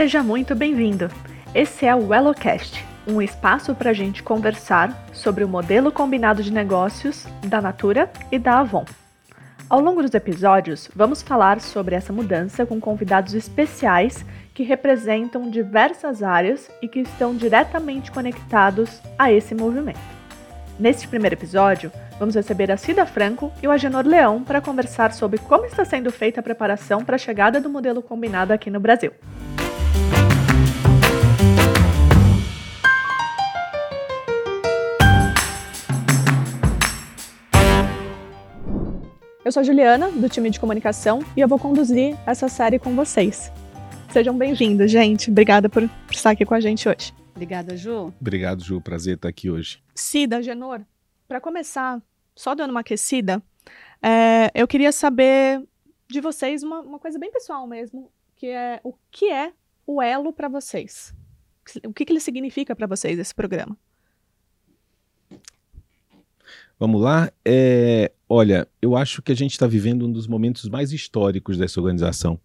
Seja muito bem-vindo. Esse é o Elocast, um espaço para a gente conversar sobre o modelo combinado de negócios da Natura e da Avon. Ao longo dos episódios, vamos falar sobre essa mudança com convidados especiais que representam diversas áreas e que estão diretamente conectados a esse movimento. Neste primeiro episódio, vamos receber a Cida Franco e o Agenor Leão para conversar sobre como está sendo feita a preparação para a chegada do modelo combinado aqui no Brasil. Eu sou a Juliana, do time de comunicação, e eu vou conduzir essa série com vocês. Sejam bem-vindos, gente. Obrigada por estar aqui com a gente hoje. Obrigada, Ju. Obrigado, Ju. Prazer estar aqui hoje. Cida, Genor, para começar, só dando uma aquecida, é, eu queria saber de vocês uma, uma, coisa bem pessoal mesmo, que é o que é o Elo para vocês? O que, que ele significa para vocês, esse programa? Vamos lá. É, olha, eu acho que a gente está vivendo um dos momentos mais históricos dessa organização.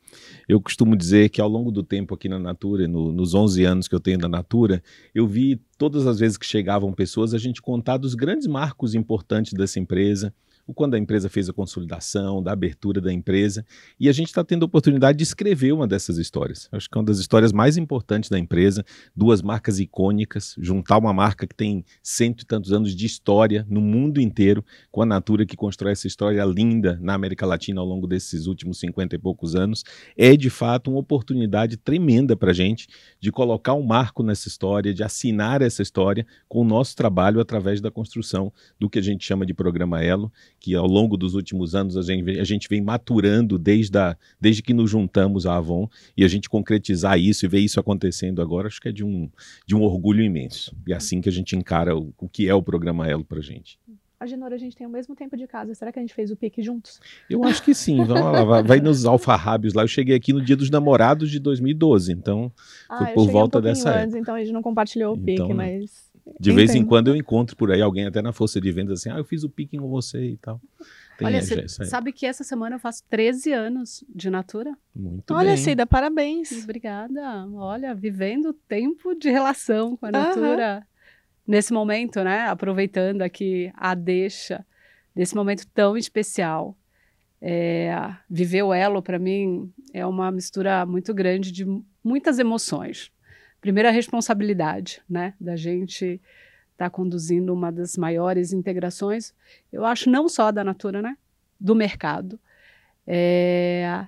Eu costumo dizer que ao longo do tempo aqui na Natura, no, nos 11 anos que eu tenho da Natura, eu vi todas as vezes que chegavam pessoas a gente contar dos grandes marcos importantes dessa empresa, o quando a empresa fez a consolidação, da abertura da empresa, e a gente está tendo a oportunidade de escrever uma dessas histórias. Acho que é uma das histórias mais importantes da empresa, duas marcas icônicas, juntar uma marca que tem cento e tantos anos de história no mundo inteiro, com a Natura que constrói essa história linda na América Latina ao longo desses últimos cinquenta e poucos anos, é de fato uma oportunidade tremenda para a gente de colocar um marco nessa história, de assinar essa história com o nosso trabalho através da construção do que a gente chama de programa Elo, que ao longo dos últimos anos a gente, a gente vem maturando desde, a, desde que nos juntamos à Avon e a gente concretizar isso e ver isso acontecendo agora, acho que é de um, de um orgulho imenso. E é assim que a gente encara o, o que é o programa Elo para a gente. A Genora, a gente tem o mesmo tempo de casa. Será que a gente fez o pique juntos? Eu acho que sim. Vamos lá, vai, vai nos alfarrábios lá. Eu cheguei aqui no dia dos namorados de 2012, então ah, foi por volta um dessa antes, época. Então a gente não compartilhou o pique, então, mas de Entendo. vez em quando eu encontro por aí alguém até na força de vendas assim, ah, eu fiz o picking com você e tal. Tem Olha, você sabe que essa semana eu faço 13 anos de Natura? Muito Olha, bem. Cida, parabéns. Obrigada. Olha, vivendo tempo de relação com a Natura. Uhum. Nesse momento, né? Aproveitando aqui a deixa desse momento tão especial. É, viver o Elo, para mim, é uma mistura muito grande de muitas emoções primeira responsabilidade, né, da gente estar tá conduzindo uma das maiores integrações, eu acho não só da Natura, né, do mercado. É,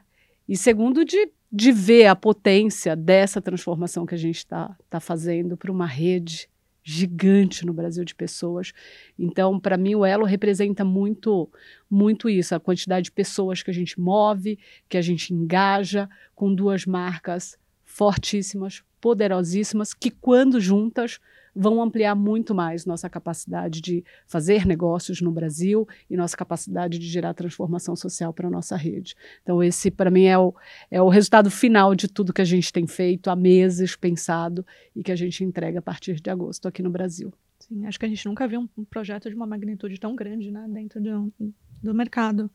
e segundo, de, de ver a potência dessa transformação que a gente está tá fazendo para uma rede gigante no Brasil de pessoas. Então, para mim, o Elo representa muito, muito isso, a quantidade de pessoas que a gente move, que a gente engaja com duas marcas fortíssimas, poderosíssimas que, quando juntas, vão ampliar muito mais nossa capacidade de fazer negócios no Brasil e nossa capacidade de gerar transformação social para a nossa rede. Então, esse, para mim, é o, é o resultado final de tudo que a gente tem feito há meses, pensado e que a gente entrega a partir de agosto aqui no Brasil. Sim, acho que a gente nunca viu um projeto de uma magnitude tão grande né, dentro de um, do mercado,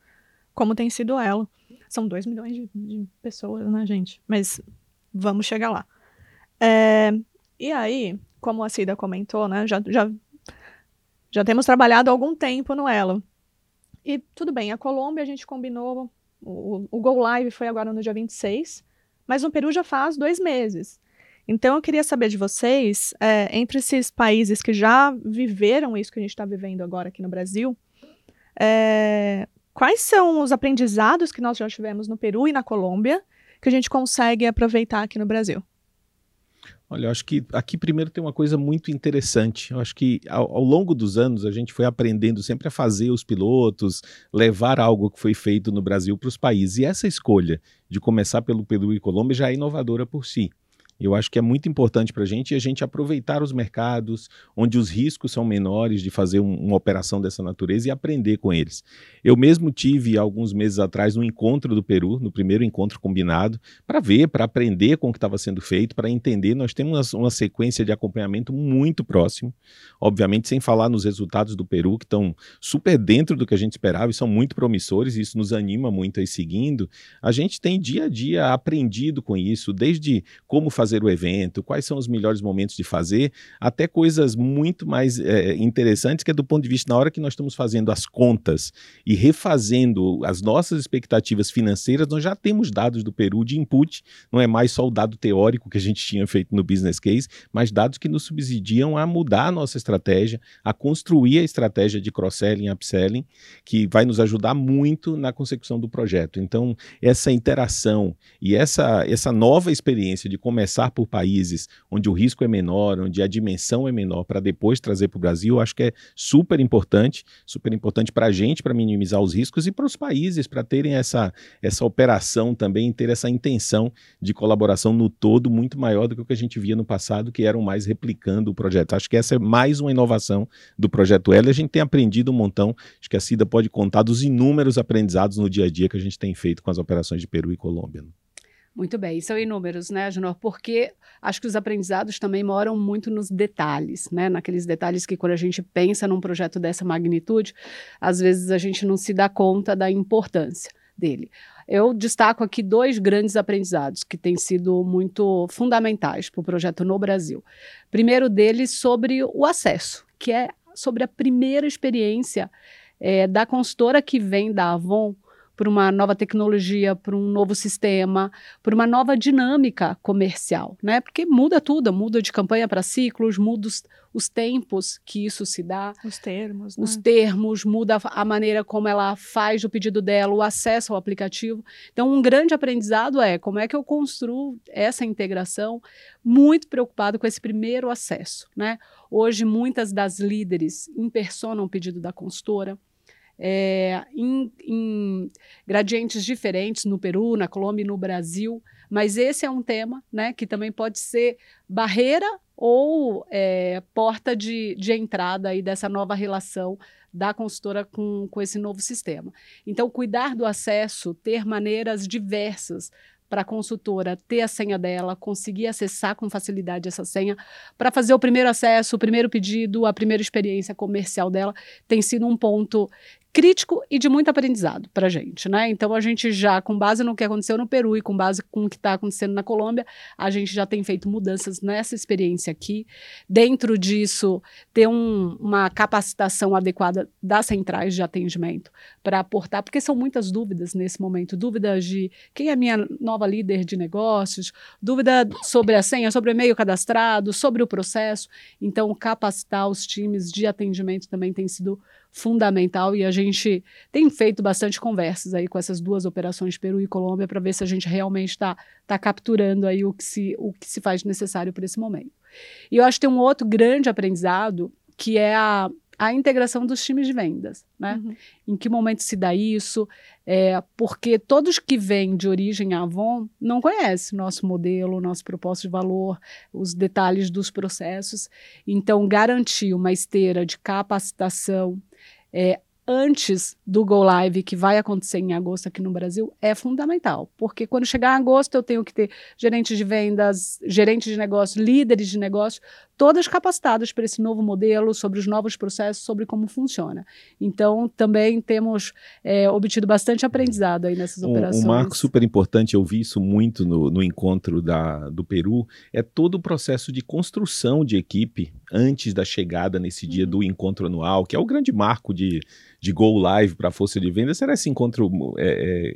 como tem sido ela. São 2 milhões de, de pessoas, né, gente? Mas vamos chegar lá. É, e aí, como a Cida comentou, né, já, já, já temos trabalhado algum tempo no Elo. E tudo bem, a Colômbia a gente combinou, o, o Go Live foi agora no dia 26, mas no Peru já faz dois meses. Então eu queria saber de vocês, é, entre esses países que já viveram isso que a gente está vivendo agora aqui no Brasil, é, quais são os aprendizados que nós já tivemos no Peru e na Colômbia que a gente consegue aproveitar aqui no Brasil? Olha, eu acho que aqui primeiro tem uma coisa muito interessante. Eu acho que ao, ao, longo dos anos a gente foi aprendendo sempre a fazer os pilotos, levar algo que foi feito no Brasil para os países. E essa escolha de começar pelo Peru e Colômbia já é inovadora por si. Eu acho que é muito importante para a gente a gente aproveitar os mercados onde os riscos são menores de fazer um, uma operação dessa natureza e aprender com eles. Eu mesmo tive alguns meses atrás um encontro do Peru, no primeiro encontro combinado, para ver, para aprender com o que estava sendo feito, para entender. Nós temos uma, uma sequência de acompanhamento muito próximo, obviamente sem falar nos resultados do Peru que estão super dentro do que a gente esperava e são muito promissores. E isso nos anima muito aí seguindo. A gente tem dia a dia aprendido com isso, desde como fazer o evento, quais são os melhores momentos de fazer, até coisas muito mais é, interessantes que é do ponto de vista na hora que nós estamos fazendo as contas e refazendo as nossas expectativas financeiras, nós já temos dados do Peru de input, não é mais só o dado teórico que a gente tinha feito no business case, mas dados que nos subsidiam a mudar a nossa estratégia, a construir a estratégia de cross-selling, upselling, que vai nos ajudar muito na consecução do projeto. Então, essa interação e essa, essa nova experiência de começar por países onde o risco é menor, onde a dimensão é menor, para depois trazer para o Brasil, acho que é super importante, super importante para a gente, para minimizar os riscos e para os países, para terem essa, essa operação também, ter essa intenção de colaboração no todo muito maior do que o que a gente via no passado, que eram mais replicando o projeto. Acho que essa é mais uma inovação do projeto L. A gente tem aprendido um montão, acho que a Cida pode contar dos inúmeros aprendizados no dia a dia que a gente tem feito com as operações de Peru e Colômbia. Muito bem, são inúmeros, né, Junor? Porque acho que os aprendizados também moram muito nos detalhes, né? Naqueles detalhes que quando a gente pensa num projeto dessa magnitude, às vezes a gente não se dá conta da importância dele. Eu destaco aqui dois grandes aprendizados que têm sido muito fundamentais para o projeto no Brasil. Primeiro deles sobre o acesso, que é sobre a primeira experiência é, da consultora que vem da Avon por uma nova tecnologia, por um novo sistema, por uma nova dinâmica comercial, né? Porque muda tudo, muda de campanha para ciclos, muda os, os, tempos que isso se dá. Os termos, né? Os termos, muda a maneira como ela faz o pedido dela, o acesso ao aplicativo. Então, um grande aprendizado é como é que eu construo essa integração, muito preocupado com esse primeiro acesso, né? Hoje, muitas das líderes impersonam o pedido da consultora, é, em, em, gradientes diferentes no Peru, na Colômbia e no Brasil, mas esse é um tema né, que também pode ser barreira ou é, porta de, de entrada aí dessa nova relação da consultora com, com esse novo sistema. Então, cuidar do acesso, ter maneiras diversas para a consultora ter a senha dela, conseguir acessar com facilidade essa senha, para fazer o primeiro acesso, o primeiro pedido, a primeira experiência comercial dela, tem sido um ponto crítico e de muito aprendizado para a gente, né? Então a gente já, com base no que aconteceu no Peru e com base com o que está acontecendo na Colômbia, a gente já tem feito mudanças nessa experiência aqui. Dentro disso, ter um, uma capacitação adequada das centrais de atendimento para aportar, porque são muitas dúvidas nesse momento, dúvidas de quem é minha nova líder de negócios, dúvida sobre a senha, sobre o e-mail cadastrado, sobre o processo. Então capacitar os times de atendimento também tem sido fundamental e a gente tem feito bastante conversas aí com essas duas operações Peru e Colômbia para ver se a gente realmente está tá capturando aí o que, se, o que se faz necessário para esse momento. E eu acho que tem um outro grande aprendizado que é a, a integração dos times de vendas, né? Uhum. Em que momento se dá isso? É, porque todos que vêm de origem Avon não conhecem nosso modelo, nosso propósito de valor, os detalhes dos processos. Então, garantir uma esteira de capacitação, é, antes do Go Live, que vai acontecer em agosto aqui no Brasil, é fundamental. Porque quando chegar agosto, eu tenho que ter gerentes de vendas, gerentes de negócio, líderes de negócio, todas capacitadas para esse novo modelo, sobre os novos processos, sobre como funciona. Então, também temos é, obtido bastante aprendizado aí nessas um, operações. Um marco super importante, eu vi isso muito no, no encontro da, do Peru, é todo o processo de construção de equipe antes da chegada nesse dia uhum. do encontro anual, que é o grande marco de, de Go Live para a força de venda, será esse encontro é,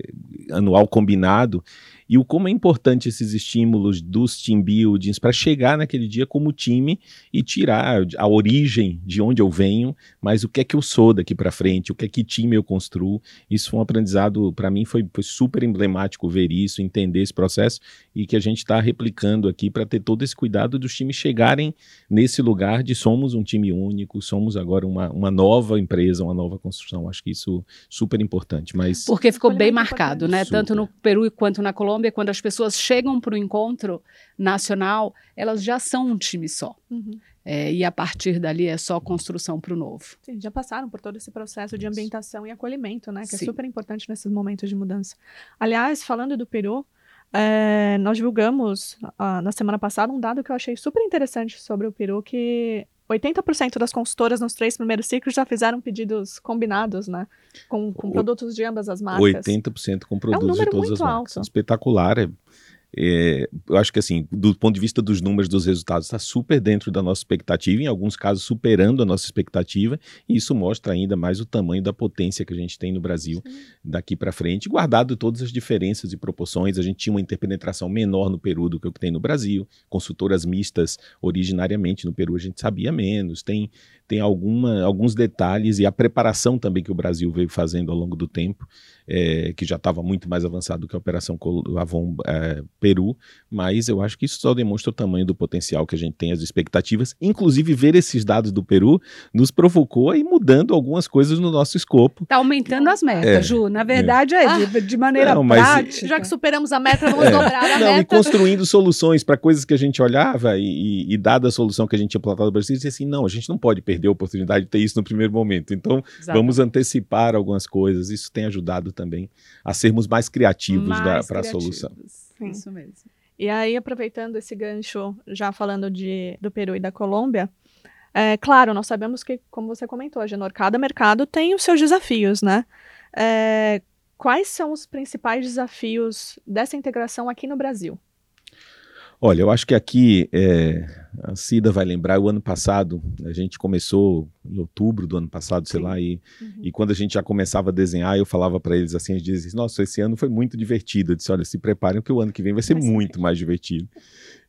é, anual combinado e o como é importante esses estímulos dos team buildings para chegar naquele dia como time e tirar a origem de onde eu venho, mas o que é que eu sou daqui para frente, o que é que time eu construo. Isso foi um aprendizado, para mim foi, foi, super emblemático ver isso, entender esse processo e que a gente está replicando aqui para ter todo esse cuidado dos times chegarem nesse lugar de somos um time único, somos agora uma, uma nova empresa, uma nova construção. Acho que isso super importante. Mas porque ficou bem marcado, né? Super. Tanto no Peru quanto na Colômbia Colômbia, quando as pessoas chegam para o encontro nacional, elas já são um time só. Uhum. É, e a partir dali é só construção para o novo. Sim, já passaram por todo esse processo de ambientação e acolhimento, né? Que Sim. é super importante nesses momentos de mudança. Aliás, falando do Peru, é, nós divulgamos ah, na semana passada um dado que eu achei super interessante sobre o Peru, que 80% das consultoras nos três primeiros ciclos já fizeram pedidos combinados, né? Com, com O- produtos de ambas as marcas. 80% com produtos de número todas muito as marcas. alto. Espetacular. É, é, eu acho que assim, do ponto de vista dos números dos resultados, está super dentro da nossa expectativa, em alguns casos superando a nossa expectativa, e isso mostra ainda mais o tamanho da potência que a gente tem no Brasil daqui para frente, guardado todas as diferenças e proporções. A gente tinha uma interpenetração menor no Peru do que o que tem no Brasil, consultoras mistas originariamente no Peru a gente sabia menos, tem tem alguma, alguns detalhes e a preparação também que o Brasil veio fazendo ao longo do tempo, é, que já estava muito mais avançado do que a Operação Avon é, Peru, mas eu acho que isso só demonstra o tamanho do potencial que a gente tem, as expectativas. Inclusive, ver esses dados do Peru nos provocou a ir mudando algumas coisas no nosso escopo. Está aumentando as metas, É, Ju. Na verdade, é, de, de maneira Não, mas- prática. Já que superamos a meta, vamos É. dobrar a Não, e meta. construindo soluções para coisas que a gente olhava e, e, e dada a solução que a gente tinha plantado no Brasil, dizia assim, não, a gente não pode perder a oportunidade de ter isso no primeiro momento. Então, Exato. Vamos antecipar algumas coisas. Isso tem ajudado também a sermos mais criativos para a solução. Sim. Isso mesmo. E aí, aproveitando esse gancho, já falando de, do Peru e da Colômbia, é claro, nós sabemos que, como você comentou, Agenor, cada mercado tem os seus desafios, né? É, quais são os principais desafios dessa integração aqui no Brasil? Olha, eu acho que aqui, é, a Cida vai lembrar, o ano passado, a gente começou em outubro do ano passado, sei Sim. lá, e, Uhum. e quando a gente já começava a desenhar, eu falava para eles assim, eles diziam, nossa, esse ano foi muito divertido. Eu disse, olha, se preparem que o ano que vem vai ser Vai ser muito mais divertido.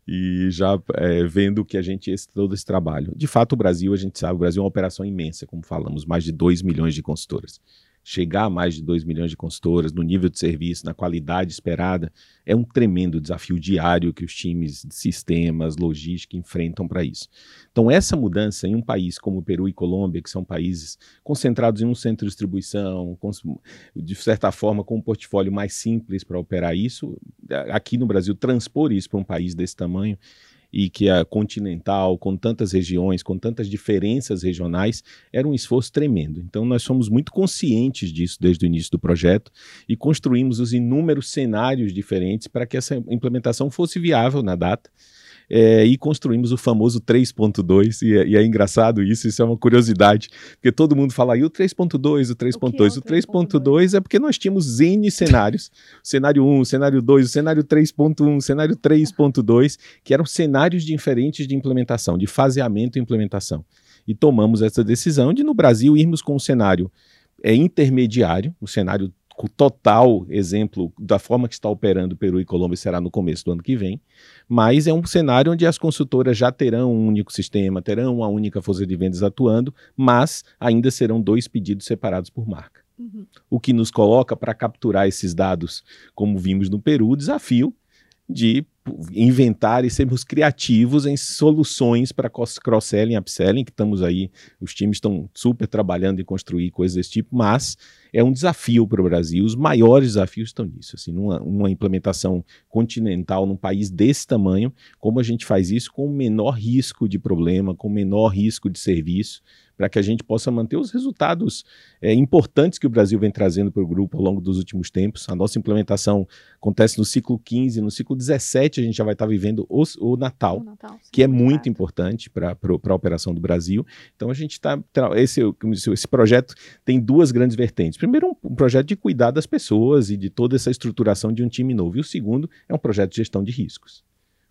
E já é, vendo que a gente, esse, todo esse trabalho. De fato, o Brasil, a gente sabe, o Brasil é uma operação imensa, como falamos, mais de 2 milhões de consultoras. Chegar a mais de 2 milhões de consultoras, no nível de serviço, na qualidade esperada, é um tremendo desafio diário que os times de sistemas, logística enfrentam para isso. Então, essa mudança em um país como Peru e Colômbia, que são países concentrados em um centro de distribuição, com, de certa forma, com um portfólio mais simples para operar isso, aqui no Brasil, transpor isso para um país desse tamanho e que é continental, com tantas regiões, com tantas diferenças regionais, era um esforço tremendo. Então, nós somos muito conscientes disso desde o início do projeto e construímos os inúmeros cenários diferentes para que essa implementação fosse viável na data. É, e construímos o famoso 3.2, e, é- e é engraçado isso, isso é uma curiosidade, porque todo mundo fala, e o 3.2, o 3.2? O O que é o 3.2 é porque nós tínhamos N cenários, o cenário 1, o cenário 2, o cenário 3.1, o cenário 3.2, que eram cenários diferentes de implementação, de faseamento e implementação. E tomamos essa decisão de, no Brasil, irmos com um cenário é, intermediário, o cenário total, exemplo da forma que está operando Peru e Colômbia será no começo do ano que vem, mas é um cenário onde as consultoras já terão um único sistema, terão uma única força de vendas atuando, mas ainda serão dois pedidos separados por marca. Uhum. O que nos coloca para capturar esses dados, como vimos no Peru, o desafio de inventar e sermos criativos em soluções para cross- cross-selling, upselling, que estamos aí, os times estão super trabalhando em construir coisas desse tipo, mas é um desafio para o Brasil, os maiores desafios estão nisso, assim, numa, uma implementação continental num país desse tamanho, como a gente faz isso com o menor risco de problema, com o menor risco de serviço, para que a gente possa manter os resultados é, importantes que o Brasil vem trazendo para o grupo ao longo dos últimos tempos. A nossa implementação acontece no ciclo 15, no ciclo 17 a gente já vai estar vivendo os- o Natal, O Natal, sim, que é muito perto. importante para a operação do Brasil. Então a gente está. Esse, esse projeto tem duas grandes vertentes. Primeiro, um, um projeto de cuidar das pessoas e de toda essa estruturação de um time novo. E o segundo é um projeto de gestão de riscos.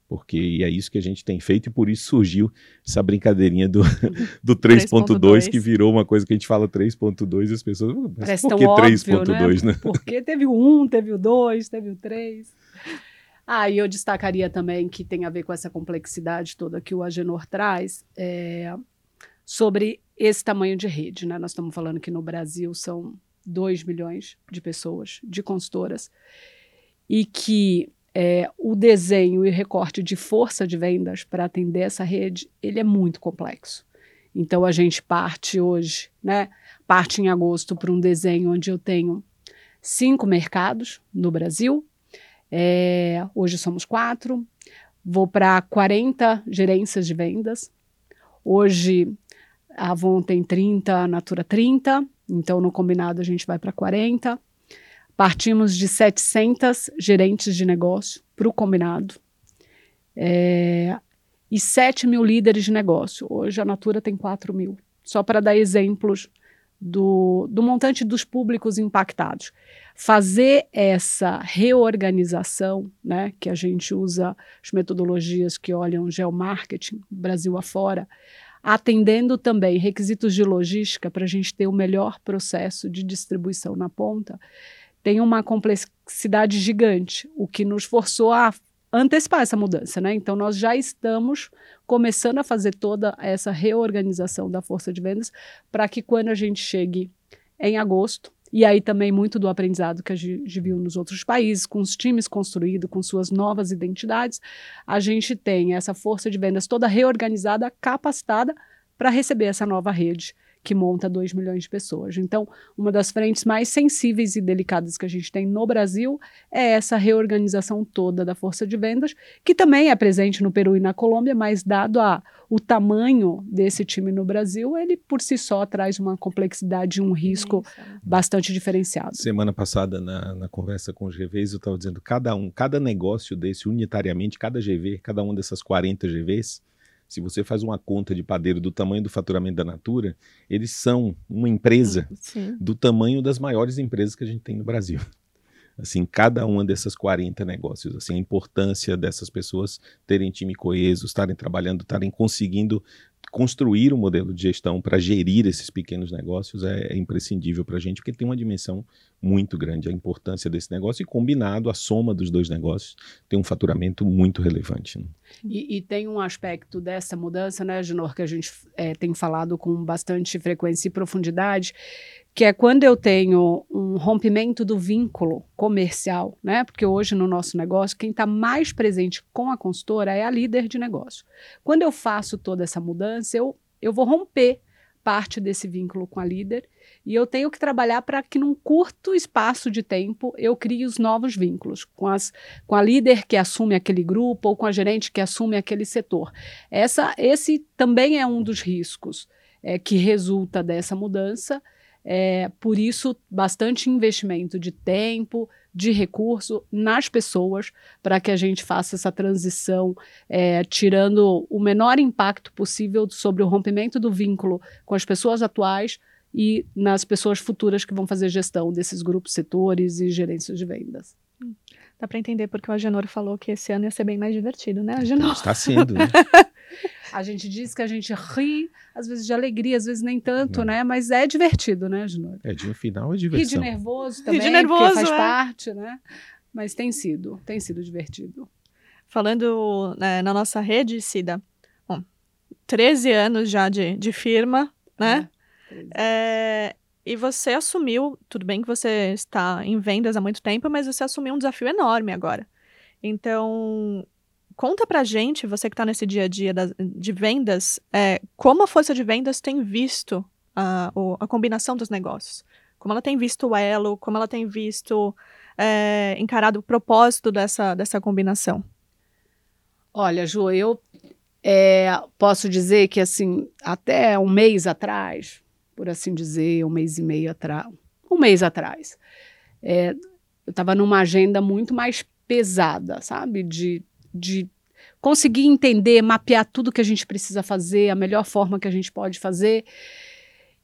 Porque é isso que a gente tem feito e por isso surgiu essa brincadeirinha do, do 3.2, 3.2. que virou uma coisa que a gente fala 3.2 e as pessoas. "Mas Parece por que óbvio, 3.2, né? Porque teve o 1, teve o 2, teve o 3. Ah, e eu destacaria também que tem a ver com essa complexidade toda que o Agenor traz, é, sobre esse tamanho de rede. Né? Nós estamos falando que no Brasil são 2 milhões de pessoas, de consultoras, e que é, o desenho e recorte de força de vendas para atender essa rede, ele é muito complexo. Então a gente parte hoje, né? Parte em agosto para um desenho onde eu tenho cinco mercados no Brasil, É, hoje somos quatro. Vou para 40 gerências de vendas. Hoje a Avon tem 30, a Natura 30. Então, no combinado, a gente vai para 40. Partimos de 700 gerentes de negócio para o combinado. É, e 7 mil líderes de negócio. Hoje a Natura tem 4 mil. Só para dar exemplos do, do montante dos públicos impactados. Fazer essa reorganização, né, que a gente usa as metodologias que olham geomarketing, Brasil afora, atendendo também requisitos de logística para a gente ter o melhor processo de distribuição na ponta, tem uma complexidade gigante, o que nos forçou a antecipar essa mudança, né? Então nós já estamos começando a fazer toda essa reorganização da força de vendas para que quando a gente chegue em agosto, e aí também muito do aprendizado que a gente viu nos outros países, com os times construídos, com suas novas identidades, a gente tem essa força de vendas toda reorganizada, capacitada para receber essa nova rede que monta 2 milhões de pessoas. Então, uma das frentes mais sensíveis e delicadas que a gente tem no Brasil é essa reorganização toda da força de vendas, que também é presente no Peru e na Colômbia, mas dado a, o tamanho desse time no Brasil, ele por si só traz uma complexidade e um risco bastante diferenciado. Semana passada, na, na conversa com os GVs, eu estava dizendo cada um, cada negócio desse, unitariamente, cada GV, cada uma dessas 40 GVs, se você faz uma conta de padeiro do tamanho do faturamento da Natura, eles são uma empresa Sim. do tamanho das maiores empresas que a gente tem no Brasil. Assim, cada uma dessas 40 negócios, assim, a importância dessas pessoas terem time coeso, estarem trabalhando, estarem conseguindo construir um modelo de gestão para gerir esses pequenos negócios é, é imprescindível para a gente, porque tem uma dimensão muito grande, a importância desse negócio, e combinado, a soma dos dois negócios tem um faturamento muito relevante. Né? E, e, tem um aspecto dessa mudança, né, Ginor, que a gente é, tem falado com bastante frequência e profundidade, que é quando eu tenho um rompimento do vínculo comercial, né? Porque hoje no nosso negócio, quem está mais presente com a consultora é a líder de negócio. Quando eu faço toda essa mudança, eu, eu vou romper parte desse vínculo com a líder e eu tenho que trabalhar para que num curto espaço de tempo eu crie os novos vínculos com, as, com a líder que assume aquele grupo ou com a gerente que assume aquele setor. Essa, esse também é um dos riscos é, que resulta dessa mudança é, por isso, bastante investimento de tempo, de recurso nas pessoas, para que a gente faça essa transição, é, tirando o menor impacto possível sobre o rompimento do vínculo com as pessoas atuais e nas pessoas futuras que vão fazer gestão desses grupos, setores e gerências de vendas. Dá para entender porque o Agenor falou que esse ano ia ser bem mais divertido, né, Agenor? Está sendo, né? A gente diz que a gente ri, às vezes de alegria, às vezes nem tanto, Não. né? Mas é divertido, né, Junor? É, de um final é diversão. Ri de nervoso também, de nervoso, faz é. parte, né? Mas tem sido, tem sido divertido. Falando né, na nossa rede, Cida, bom, 13 anos já de, de firma, né? É, é, e você assumiu, tudo bem que você está em vendas há muito tempo, mas você assumiu um desafio enorme agora. Então, Conta pra gente, você que está nesse dia a dia de vendas, é, como a força de vendas tem visto a, a combinação dos negócios. Como ela tem visto o elo, como ela tem visto, é, encarado o propósito dessa, dessa combinação. Olha, Ju, eu é, posso dizer que, assim, até um mês atrás, por assim dizer, um mês e meio atrás, um mês atrás, é, eu estava numa agenda muito mais pesada, sabe? De de conseguir entender, mapear tudo que a gente precisa fazer, a melhor forma que a gente pode fazer.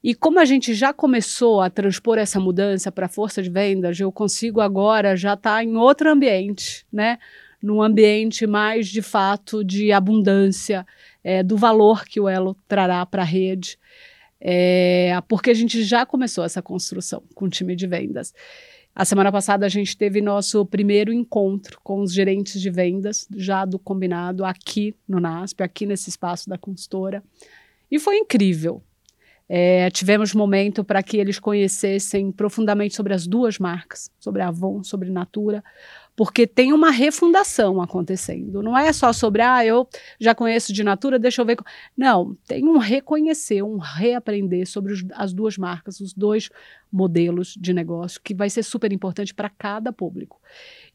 E como a gente já começou a transpor essa mudança para a força de vendas, eu consigo agora já estar tá em outro ambiente, né? Num ambiente mais de fato de abundância, é, do valor que o Elo trará para a rede, é, porque a gente já começou essa construção com o time de vendas. A semana passada a gente teve nosso primeiro encontro com os gerentes de vendas já do combinado aqui no NASP, aqui nesse espaço da consultora. E foi incrível. É, tivemos momento para que eles conhecessem profundamente sobre as duas marcas, sobre a Avon, sobre Natura, porque tem uma refundação acontecendo. Não é só sobre, ah, eu já conheço de Natura, deixa eu ver. Não, tem um reconhecer, um reaprender sobre os, as duas marcas, os dois modelos de negócio, que vai ser super importante para cada público.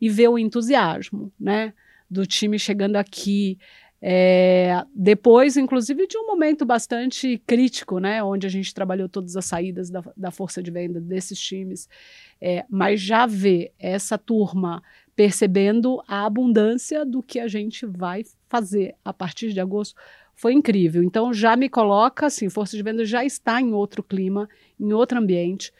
E ver o entusiasmo, né, do time chegando aqui. É, depois, inclusive, de um momento bastante crítico, né, onde a gente trabalhou todas as saídas da, da força de venda desses times, é, mas já ver essa turma percebendo a abundância do que a gente vai fazer a partir de agosto foi incrível. Então já me coloca assim, força de venda já está em outro clima, em outro ambiente.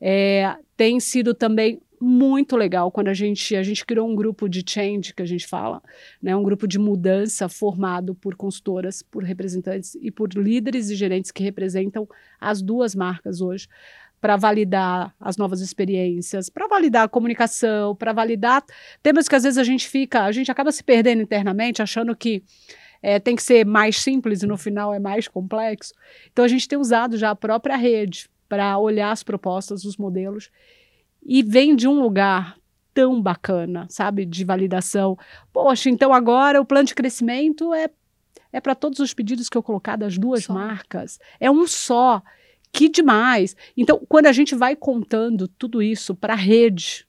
É, tem sido também muito legal quando a gente a gente criou um grupo de change que a gente fala, né, um grupo de mudança formado por consultoras, por representantes e por líderes e gerentes que representam as duas marcas hoje para validar as novas experiências, para validar a comunicação, para validar temas que às vezes a gente fica, a gente acaba se perdendo internamente, achando que é, tem que ser mais simples e no final é mais complexo. Então a gente tem usado já a própria rede para olhar as propostas, os modelos, e vem de um lugar tão bacana, sabe, de validação. Poxa, então agora o plano de crescimento é é para todos os pedidos que eu colocar das duas só. marcas. É um só. Que demais! Então, quando a gente vai contando tudo isso para a rede,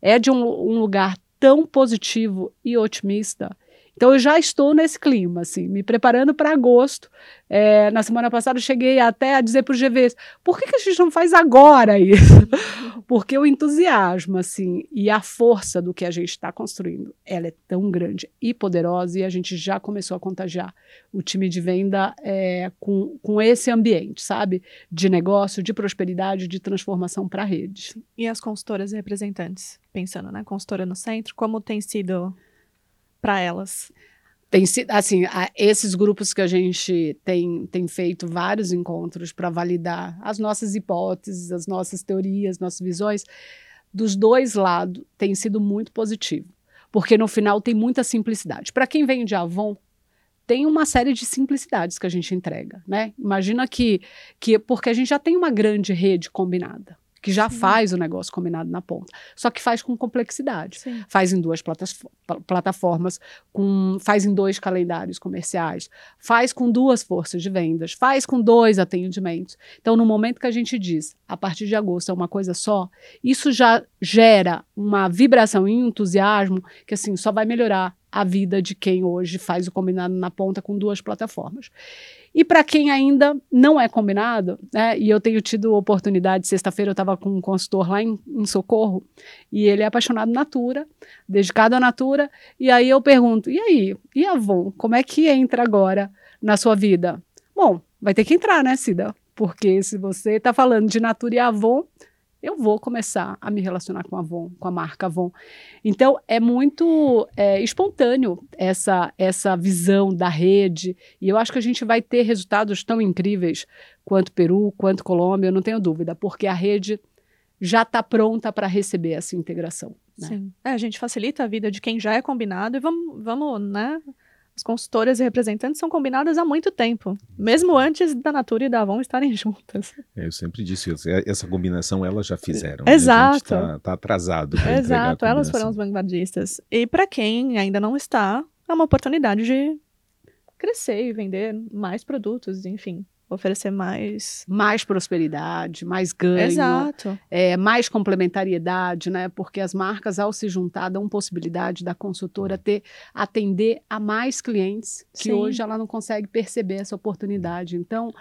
é de um, um lugar tão positivo e otimista então eu já estou nesse clima, assim, me preparando para agosto. É, na semana passada eu cheguei até a dizer para o GV, por que, que a gente não faz agora isso? Porque o entusiasmo, assim, e a força do que a gente está construindo, ela é tão grande e poderosa e a gente já começou a contagiar o time de venda é, com, com esse ambiente, sabe? De negócio, de prosperidade, de transformação para a rede. E as consultoras e representantes, pensando, né? Consultora no centro, como tem sido para elas? Tem sido, assim, esses grupos que a gente tem, tem feito vários encontros para validar as nossas hipóteses, as nossas teorias, nossas visões, dos dois lados tem sido muito positivo, porque no final tem muita simplicidade. Para quem vem de Avon, tem uma série de simplicidades que a gente entrega, né? Imagina que, que porque a gente já tem uma grande rede combinada que já Sim. faz o negócio combinado na ponta, só que faz com complexidade. Sim. Faz em duas plataformas, com, faz em dois calendários comerciais, faz com duas forças de vendas, faz com dois atendimentos. Então, no momento que a gente diz, a partir de agosto é uma coisa só, isso já gera uma vibração e um entusiasmo que assim só vai melhorar a vida de quem hoje faz o combinado na ponta com duas plataformas. E para quem ainda não é combinado, né, e eu tenho tido oportunidade, sexta-feira eu estava com um consultor lá em, em, Socorro, e ele é apaixonado Natura, dedicado à Natura, e aí eu pergunto, e aí, e Avon, como é que entra agora na sua vida? Bom, vai ter que entrar, né, Cida? Porque se você está falando de Natura e Avon, eu vou começar a me relacionar com a Avon, com a marca Avon. Então, é muito é, espontâneo essa, essa visão da rede, e eu acho que a gente vai ter resultados tão incríveis quanto Peru, quanto Colômbia, eu não tenho dúvida, porque a rede já está pronta para receber essa integração. Né? Sim. É, a gente facilita a vida de quem já é combinado e vamos, vamos né, as consultoras e representantes são combinadas há muito tempo, mesmo antes da Natura e da Avon estarem juntas. É, eu sempre disse isso, essa combinação elas já fizeram. Exato. Está tá atrasado. Exato, elas foram as vanguardistas. E para quem ainda não está, é uma oportunidade de crescer e vender mais produtos, enfim oferecer mais mais prosperidade, mais ganho, Exato. É, mais complementariedade, né? Porque as marcas ao se juntar dão possibilidade da consultora ter atender a mais clientes que Sim. hoje ela não consegue perceber essa oportunidade. Então,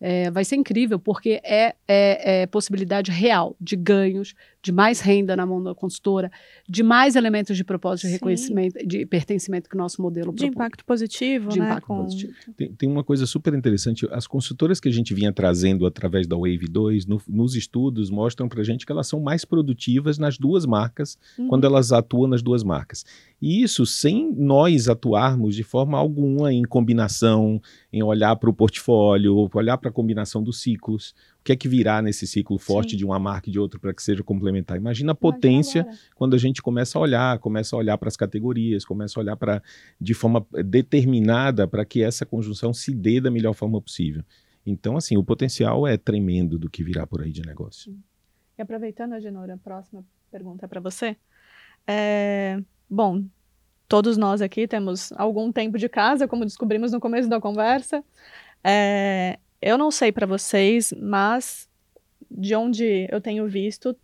é, vai ser incrível, porque é, é, é, possibilidade real de ganhos, de mais renda na mão da consultora, de mais elementos de propósito de reconhecimento, de pertencimento que o nosso modelo De propõe. impacto positivo, de né? impacto com... positivo. Tem, tem, uma coisa super interessante, as consultoras que a gente vinha trazendo através da Wave 2, no, nos estudos, mostram para a gente que elas são mais produtivas nas duas marcas, uhum. quando elas atuam nas duas marcas. E isso sem nós atuarmos de forma alguma em combinação, em olhar para o portfólio, olhar para a combinação dos ciclos. O que é que virá nesse ciclo forte Sim. de uma marca e de outra para que seja complementar? Imagina a potência quando a gente começa a olhar, começa a olhar para as categorias, começa a olhar para de forma determinada para que essa conjunção se dê da melhor forma possível. Então, assim, o potencial é tremendo do que virá por aí de negócio. E aproveitando, Agenora, a próxima pergunta é para você. É, bom, todos nós aqui temos algum tempo de casa, como descobrimos no começo da conversa. É, eu não sei para vocês, mas de onde eu tenho visto,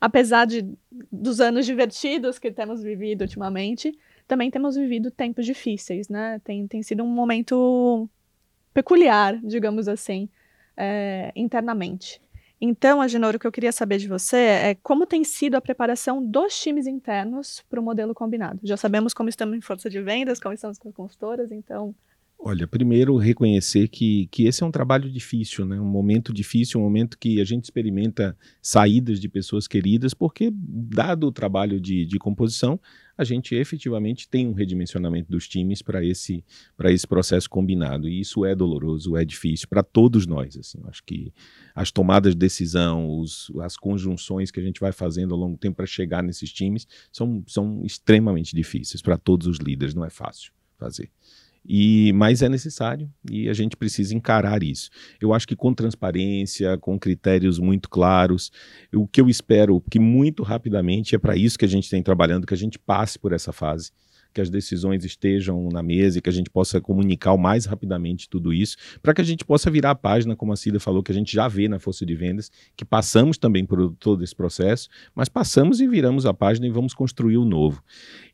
apesar de, dos anos divertidos que temos vivido ultimamente, também temos vivido tempos difíceis, né? Tem, tem sido um momento peculiar, digamos assim, é, internamente. Então, Agenor, o que eu queria saber de você é como tem sido a preparação dos times internos para o modelo combinado. Já sabemos como estamos em força de vendas, como estamos com as consultoras, então Olha, primeiro reconhecer que, que esse é um trabalho difícil, né? um momento difícil, um momento que a gente experimenta saídas de pessoas queridas, porque, dado o trabalho de, de composição, a gente efetivamente tem um redimensionamento dos times para esse, esse processo combinado. E isso é doloroso, é difícil para todos nós. Assim, acho que as tomadas de decisão, os, as conjunções que a gente vai fazendo ao longo do tempo para chegar nesses times são, são extremamente difíceis para todos os líderes, não é fácil fazer. E, mas é necessário e a gente precisa encarar isso. Eu acho que com transparência, com critérios muito claros, o que eu espero que muito rapidamente é para isso que a gente tem trabalhando, que a gente passe por essa fase que as decisões estejam na mesa e que a gente possa comunicar o mais rapidamente tudo isso, para que a gente possa virar a página, como a Cida falou, que a gente já vê na força de vendas, que passamos também por todo esse processo, mas passamos e viramos a página e vamos construir o novo.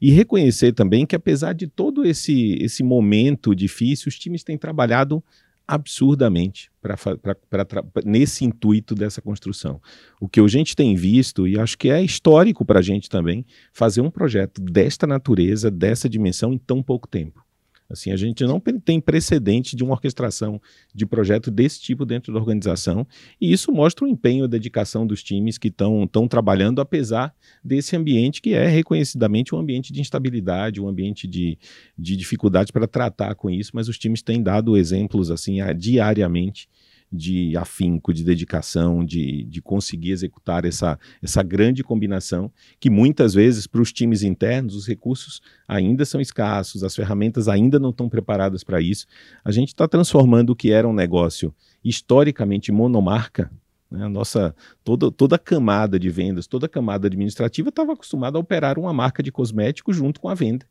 E reconhecer também que apesar de todo esse, esse momento difícil, os times têm trabalhado absurdamente pra, pra, pra, nesse intuito dessa construção. O que a gente tem visto, e acho que é histórico para a gente também, fazer um projeto desta natureza, dessa dimensão, em tão pouco tempo. Assim, a gente não tem precedente de uma orquestração de projeto desse tipo dentro da organização, e isso mostra o empenho e dedicação dos times que estão trabalhando, apesar desse ambiente que é reconhecidamente um ambiente de instabilidade, um ambiente de, de dificuldade para tratar com isso, mas os times têm dado exemplos assim diariamente de afinco, de dedicação, de, de conseguir executar essa, essa grande combinação, que muitas vezes para os times internos os recursos ainda são escassos, as ferramentas ainda não estão preparadas para isso. A gente está transformando o que era um negócio historicamente monomarca né? A nossa toda, toda a camada de vendas, toda a camada administrativa estava acostumada a operar uma marca de cosméticos junto com a venda,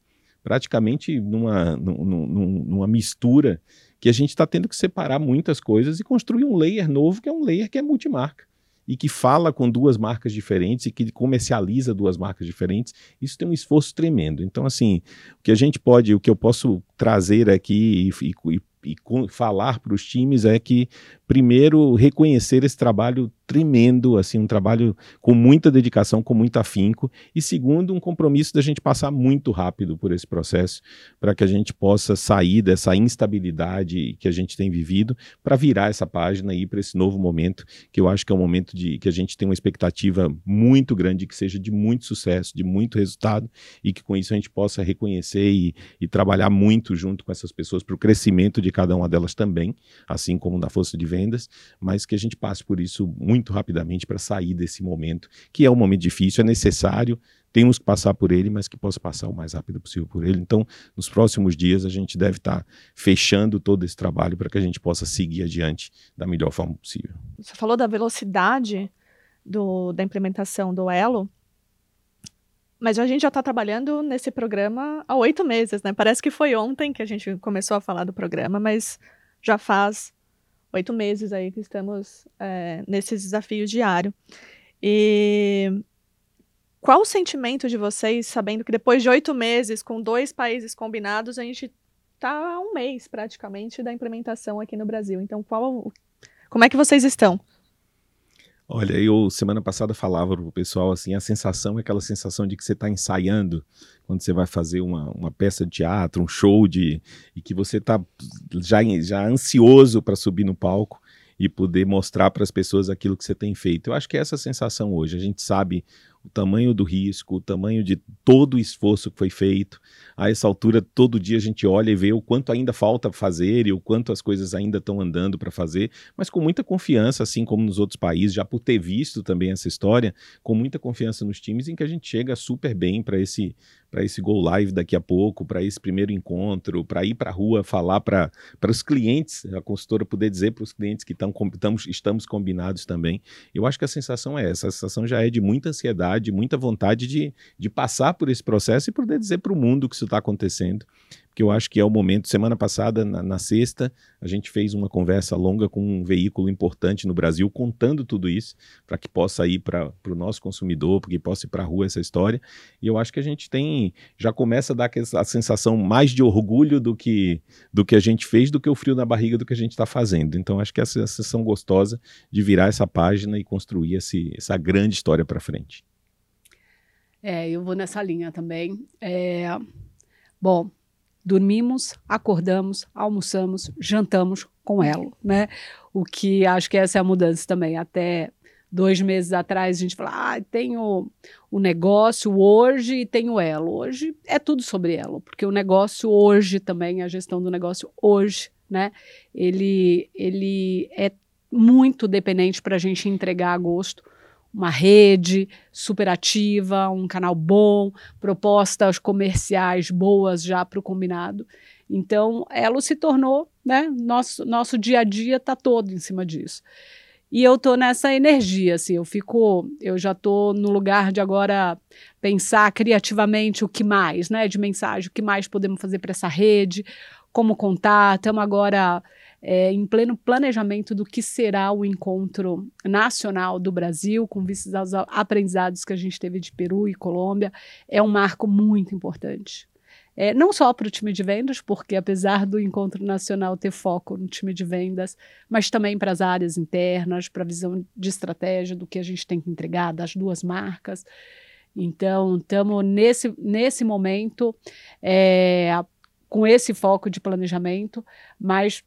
praticamente numa, numa, numa mistura que a gente está tendo que separar muitas coisas e construir um layer novo, que é um layer que é multimarca e que fala com duas marcas diferentes e que comercializa duas marcas diferentes, isso tem um esforço tremendo. Então, assim, o que a gente pode, o que eu posso trazer aqui e, e, e falar para os times é que, primeiro, reconhecer esse trabalho tremendo, assim, um trabalho com muita dedicação, com muito afinco, e segundo, um compromisso da gente passar muito rápido por esse processo, para que a gente possa sair dessa instabilidade que a gente tem vivido, para virar essa página e ir para esse novo momento, que eu acho que é um momento de que a gente tem uma expectativa muito grande, que seja de muito sucesso, de muito resultado, e que com isso a gente possa reconhecer e, e trabalhar muito junto com essas pessoas para o crescimento de cada uma delas também, assim como na força de vendas, mas que a gente passe por isso muito rapidamente para sair desse momento, que é um momento difícil, é necessário, temos que passar por ele, mas que possa passar o mais rápido possível por ele. Então, nos próximos dias, a gente deve estar tá fechando todo esse trabalho para que a gente possa seguir adiante da melhor forma possível. Você falou da velocidade do, da implementação do Elo, mas a gente já está trabalhando nesse programa há oito meses, né? Parece que foi ontem que a gente começou a falar do programa, mas já faz oito meses aí que estamos é, nesse desafio diário. E qual o sentimento de vocês, sabendo que depois de oito meses, com dois países combinados, a gente está há um mês praticamente da implementação aqui no Brasil. Então, qual, como é que vocês estão? Olha, eu semana passada falava para o pessoal assim, a sensação é aquela sensação de que você está ensaiando quando você vai fazer uma, uma peça de teatro, um show de e que você está já, já ansioso para subir no palco e poder mostrar para as pessoas aquilo que você tem feito. Eu acho que é essa sensação hoje. A gente sabe o tamanho do risco, o tamanho de todo o esforço que foi feito. A essa altura, todo dia a gente olha e vê o quanto ainda falta fazer e o quanto as coisas ainda estão andando para fazer, mas com muita confiança, assim como nos outros países, já por ter visto também essa história, com muita confiança nos times em que a gente chega super bem para esse para esse Go Live daqui a pouco, para esse primeiro encontro, para ir para a rua falar para os clientes, a consultora poder dizer para os clientes que tão, estamos, estamos combinados também. Eu acho que a sensação é essa, a sensação já é de muita ansiedade, muita vontade de, de passar por esse processo e poder dizer para o mundo que isso está acontecendo que eu acho que é o momento. Semana passada, na, na sexta, a gente fez uma conversa longa com um veículo importante no Brasil, contando tudo isso, para que possa ir para o nosso consumidor, para que possa ir para a rua essa história. E eu acho que a gente tem, já começa a dar a sensação mais de orgulho do que, do que a gente fez, do que o frio na barriga do que a gente está fazendo. Então, acho que essa é a sensação gostosa de virar essa página e construir esse, essa grande história para frente. É, eu vou nessa linha também. É, bom, dormimos, acordamos, almoçamos, jantamos com ela, né? O que acho que essa é a mudança também. Até dois meses atrás a gente fala, ah, tem o, negócio hoje e tem o elo. Hoje é tudo sobre elo, porque o negócio hoje também, a gestão do negócio hoje, né? Ele, ele é muito dependente para a gente entregar a gosto uma rede super ativa, um canal bom, propostas comerciais boas já para o combinado. Então, Elo se tornou, né? Nosso, nosso dia a dia está todo em cima disso. E eu tô nessa energia, assim, eu fico, eu já tô no lugar de agora pensar criativamente o que mais, né, de mensagem, o que mais podemos fazer para essa rede, como contar, estamos agora é, em pleno planejamento do que será o encontro nacional do Brasil, com vistas aos aprendizados que a gente teve de Peru e Colômbia. É um marco muito importante. É, não só para o time de vendas, porque apesar do encontro nacional ter foco no time de vendas, mas também para as áreas internas, para a visão de estratégia do que a gente tem que entregar das duas marcas. Então, estamos nesse, nesse momento é, com esse foco de planejamento, mas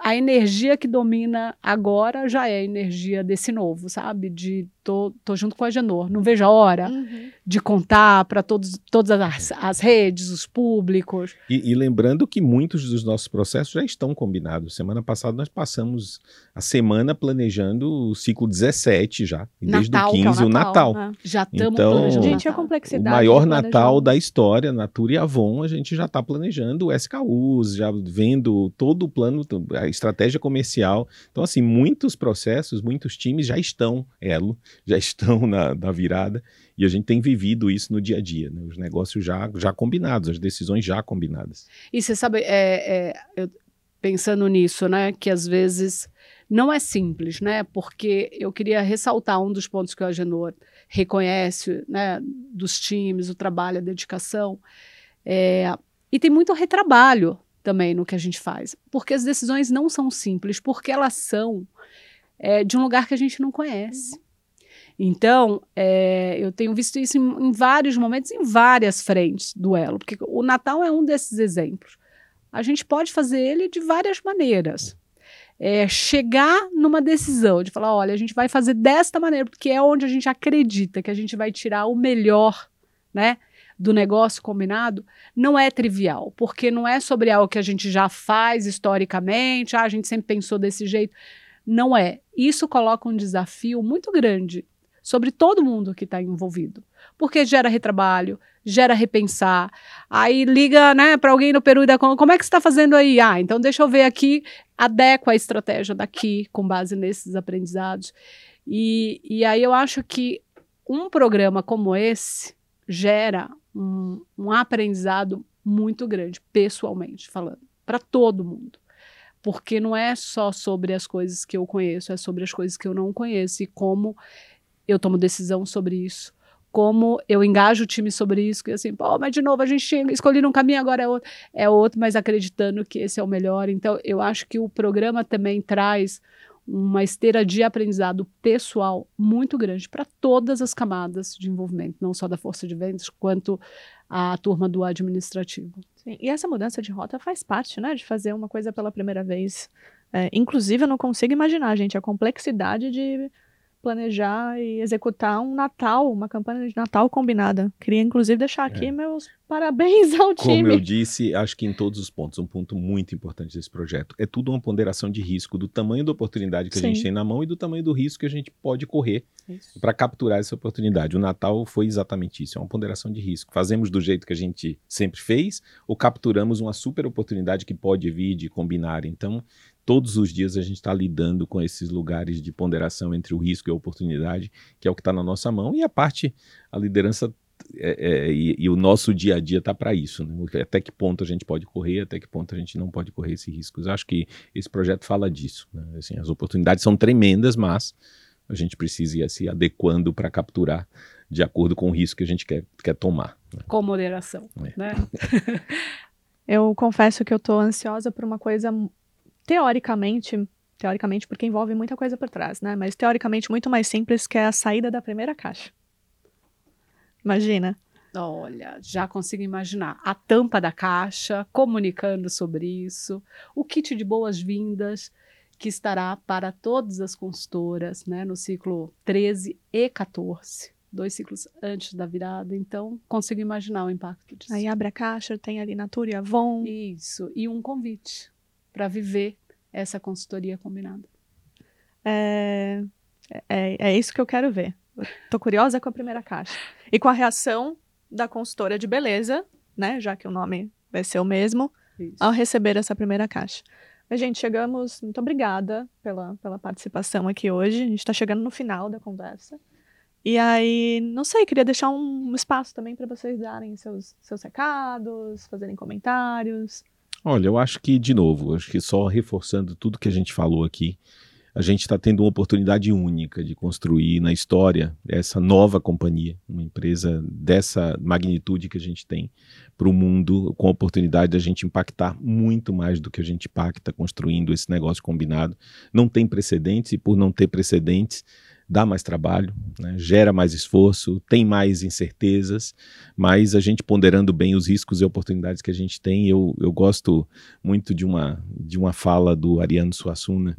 a energia que domina agora já é a energia desse novo, sabe? De tô, tô junto com a Genor, não vejo a hora uhum. de contar para todas as, as, redes, os públicos. E, e, lembrando que muitos dos nossos processos já estão combinados. Semana passada nós passamos a semana planejando o ciclo 17 já, desde Natal, o 15, é o Natal. O Natal. Né? Já estamos então, planejando. Gente, a complexidade. O maior Natal da história, Natura e Avon, a gente já está planejando o SKUs, já vendo todo o plano, a estratégia comercial. Então, assim, muitos processos, muitos times já estão, Elo, já estão na, na virada e a gente tem vivido isso no dia a dia, né? os negócios já, já combinados, as decisões já combinadas. E você sabe, é, é, eu, pensando nisso, né, que às vezes não é simples, né, porque eu queria ressaltar um dos pontos que o Agenor reconhece, né, dos times, o trabalho, a dedicação, é, e tem muito retrabalho também no que a gente faz, porque as decisões não são simples, porque elas são é, de um lugar que a gente não conhece. Então, é, eu tenho visto isso em, em, vários momentos, em várias frentes do elo, porque o Natal é um desses exemplos. A gente pode fazer ele de várias maneiras. É, chegar numa decisão de falar, olha, a gente vai fazer desta maneira, porque é onde a gente acredita que a gente vai tirar o melhor, né? do negócio combinado não é trivial, porque não é sobre algo que a gente já faz historicamente, ah, a gente sempre pensou desse jeito. Não é. Isso coloca um desafio muito grande sobre todo mundo que está envolvido. Porque gera retrabalho, gera repensar. Aí liga né, para alguém no Peru e dá como é que você está fazendo aí? Ah, então deixa eu ver aqui, adequa a estratégia daqui com base nesses aprendizados. E, e aí eu acho que um programa como esse gera um, um aprendizado muito grande, pessoalmente falando, para todo mundo porque não é só sobre as coisas que eu conheço, é sobre as coisas que eu não conheço e como eu tomo decisão sobre isso. Como eu engajo o time sobre isso, que assim, pô, mas de novo a gente escolhido um caminho, agora é outro, é outro, mas acreditando que esse é o melhor. Então, eu acho que o programa também traz uma esteira de aprendizado pessoal muito grande para todas as camadas de envolvimento, não só da força de vendas, quanto a turma do administrativo. Sim, e essa mudança de rota faz parte, né, de fazer uma coisa pela primeira vez. É, inclusive, eu não consigo imaginar, gente, a complexidade de planejar e executar um Natal, uma campanha de Natal combinada. Queria, inclusive, deixar aqui é. meus parabéns ao time. Como eu disse, acho que em todos os pontos, um ponto muito importante desse projeto é tudo uma ponderação de risco do tamanho da oportunidade que Sim. a gente tem na mão e do tamanho do risco que a gente pode correr para capturar essa oportunidade. O Natal foi exatamente isso, é uma ponderação de risco. Fazemos do jeito que a gente sempre fez ou capturamos uma super oportunidade que pode vir de combinar. Então, todos os dias a gente está lidando com esses lugares de ponderação entre o risco e a oportunidade, que é o que está na nossa mão, e a parte, a liderança é, é, e, e, o nosso dia a dia está para isso. Né? Até que ponto a gente pode correr, até que ponto a gente não pode correr esses riscos. Acho que esse projeto fala disso. Né? Assim, as oportunidades são tremendas, mas a gente precisa ir se adequando para capturar de acordo com o risco que a gente quer, quer tomar. Né? Com moderação. É. Né? eu confesso que eu estou ansiosa por uma coisa teoricamente, teoricamente porque envolve muita coisa por trás, né? Mas teoricamente muito mais simples que a saída da primeira caixa. Imagina. Olha, já consigo imaginar a tampa da caixa, comunicando sobre isso, o kit de boas-vindas que estará para todas as consultoras, né, no ciclo 13 e 14, dois ciclos antes da virada, então consigo imaginar o impacto disso. Aí abre a caixa, tem ali Natura e Avon. Isso, e um convite para viver essa consultoria combinada. É, é, é isso que eu quero ver. Estou curiosa com a primeira caixa. E com a reação da consultora de beleza, né? Já que o nome vai ser o mesmo, isso. ao receber essa primeira caixa. Mas, gente, chegamos. Muito obrigada pela, pela participação aqui hoje. A gente está chegando no final da conversa. E aí, não sei, queria deixar um espaço também para vocês darem seus, seus recados, fazerem comentários. Olha, eu acho que, de novo, acho que só reforçando tudo que a gente falou aqui, a gente está tendo uma oportunidade única de construir na história essa nova companhia, uma empresa dessa magnitude que a gente tem para o mundo, com a oportunidade de a gente impactar muito mais do que a gente impacta construindo esse negócio combinado. Não tem precedentes e, por não ter precedentes, dá mais trabalho, né, gera mais esforço, tem mais incertezas, mas a gente ponderando bem os riscos e oportunidades que a gente tem, eu, eu gosto muito de uma, de uma fala do Ariano Suassuna,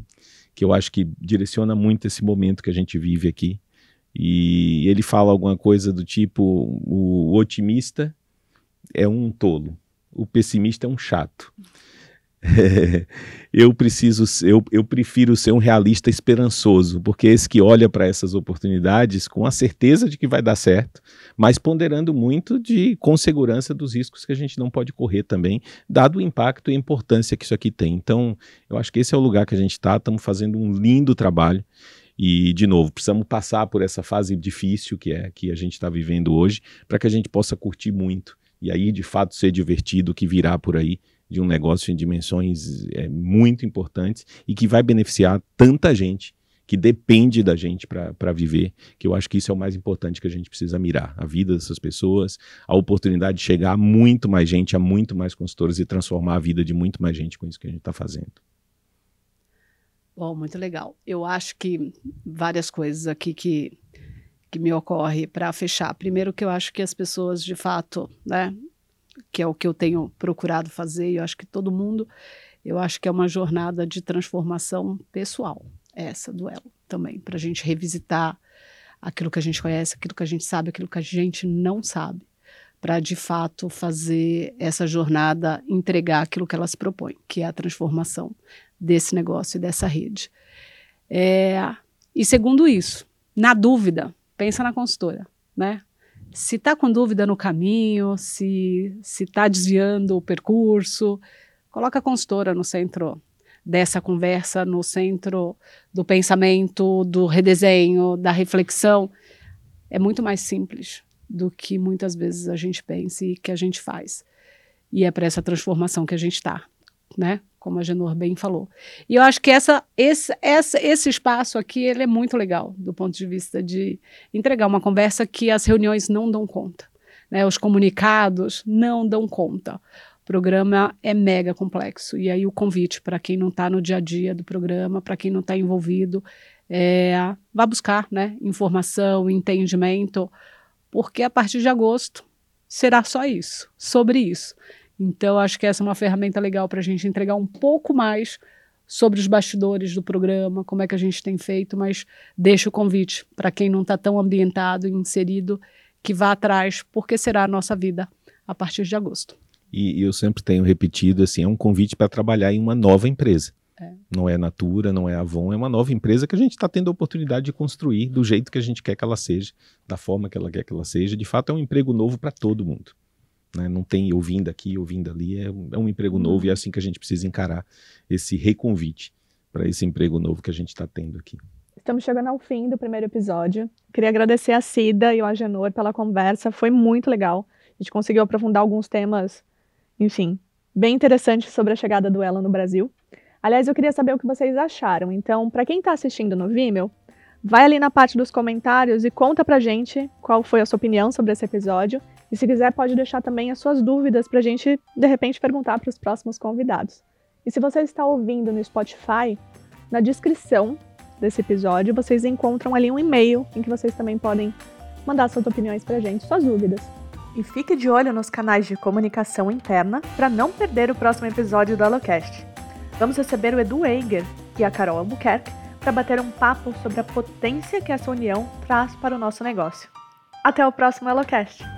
que eu acho que direciona muito esse momento que a gente vive aqui. E ele fala alguma coisa do tipo: o otimista é um tolo, o pessimista é um chato. eu preciso, eu, eu prefiro ser um realista esperançoso, porque esse que olha para essas oportunidades com a certeza de que vai dar certo, mas ponderando muito de com segurança dos riscos que a gente não pode correr também, dado o impacto e a importância que isso aqui tem. Então, eu acho que esse é o lugar que a gente está, estamos fazendo um lindo trabalho. E, de novo, precisamos passar por essa fase difícil que é que a gente está vivendo hoje, para que a gente possa curtir muito e aí, de fato, ser divertido, que virá por aí de um negócio em dimensões é, muito importantes e que vai beneficiar tanta gente que depende da gente para viver, que eu acho que isso é o mais importante que a gente precisa mirar. A vida dessas pessoas, a oportunidade de chegar a muito mais gente, a muito mais consultores e transformar a vida de muito mais gente com isso que a gente está fazendo. Bom, muito legal. Eu acho que várias coisas aqui que, que me ocorre para fechar. Primeiro que eu acho que as pessoas, de fato, né, que é o que eu tenho procurado fazer, e eu acho que todo mundo, eu acho que é uma jornada de transformação pessoal, essa do Elo também, para a gente revisitar aquilo que a gente conhece, aquilo que a gente sabe, aquilo que a gente não sabe, para de fato fazer essa jornada entregar aquilo que ela se propõe, que é a transformação desse negócio e dessa rede. É, e segundo isso, na dúvida, pensa na consultora, né? Se está com dúvida no caminho, se está desviando o percurso, coloca a consultora no centro dessa conversa, no centro do pensamento, do redesenho, da reflexão. É muito mais simples do que muitas vezes a gente pensa e que a gente faz. E é para essa transformação que a gente está, né? como a Genor bem falou. E eu acho que essa, esse, essa, esse espaço aqui ele é muito legal do ponto de vista de entregar uma conversa que as reuniões não dão conta. Né? Os comunicados não dão conta. O programa é mega complexo. E aí o convite para quem não está no dia a dia do programa, para quem não está envolvido, é, vá buscar né, informação, entendimento, porque a partir de agosto será só isso, sobre isso. Então, acho que essa é uma ferramenta legal para a gente entregar um pouco mais sobre os bastidores do programa, como é que a gente tem feito, mas deixo o convite para quem não está tão ambientado, inserido, que vá atrás, porque será a nossa vida a partir de agosto. E, e eu sempre tenho repetido assim, é um convite para trabalhar em uma nova empresa. É. Não é Natura, não é Avon, é uma nova empresa que a gente está tendo a oportunidade de construir do jeito que a gente quer que ela seja, da forma que ela quer que ela seja. De fato, é um emprego novo para todo mundo. Né? Não tem ouvindo aqui, ouvindo ali, é um, é um emprego uhum. novo e é assim que a gente precisa encarar esse reconvite para esse emprego novo que a gente está tendo aqui. Estamos chegando ao fim do primeiro episódio. Queria agradecer a Cida e o Agenor pela conversa, foi muito legal. A gente conseguiu aprofundar alguns temas enfim, bem interessante sobre a chegada do Ela no Brasil. Aliás, eu queria saber o que vocês acharam. Então, para quem está assistindo no Vimeo, vai ali na parte dos comentários e conta pra gente qual foi a sua opinião sobre esse episódio. E se quiser, pode deixar também as suas dúvidas pra gente, de repente, perguntar para os próximos convidados. E se você está ouvindo no Spotify, na descrição desse episódio, vocês encontram ali um e-mail em que vocês também podem mandar suas opiniões pra gente, suas dúvidas. E fique de olho nos canais de comunicação interna para não perder o próximo episódio do Alocast. Vamos receber o Edu Eiger e a Carol Albuquerque para bater um papo sobre a potência que essa união traz para o nosso negócio. Até o próximo Alocast!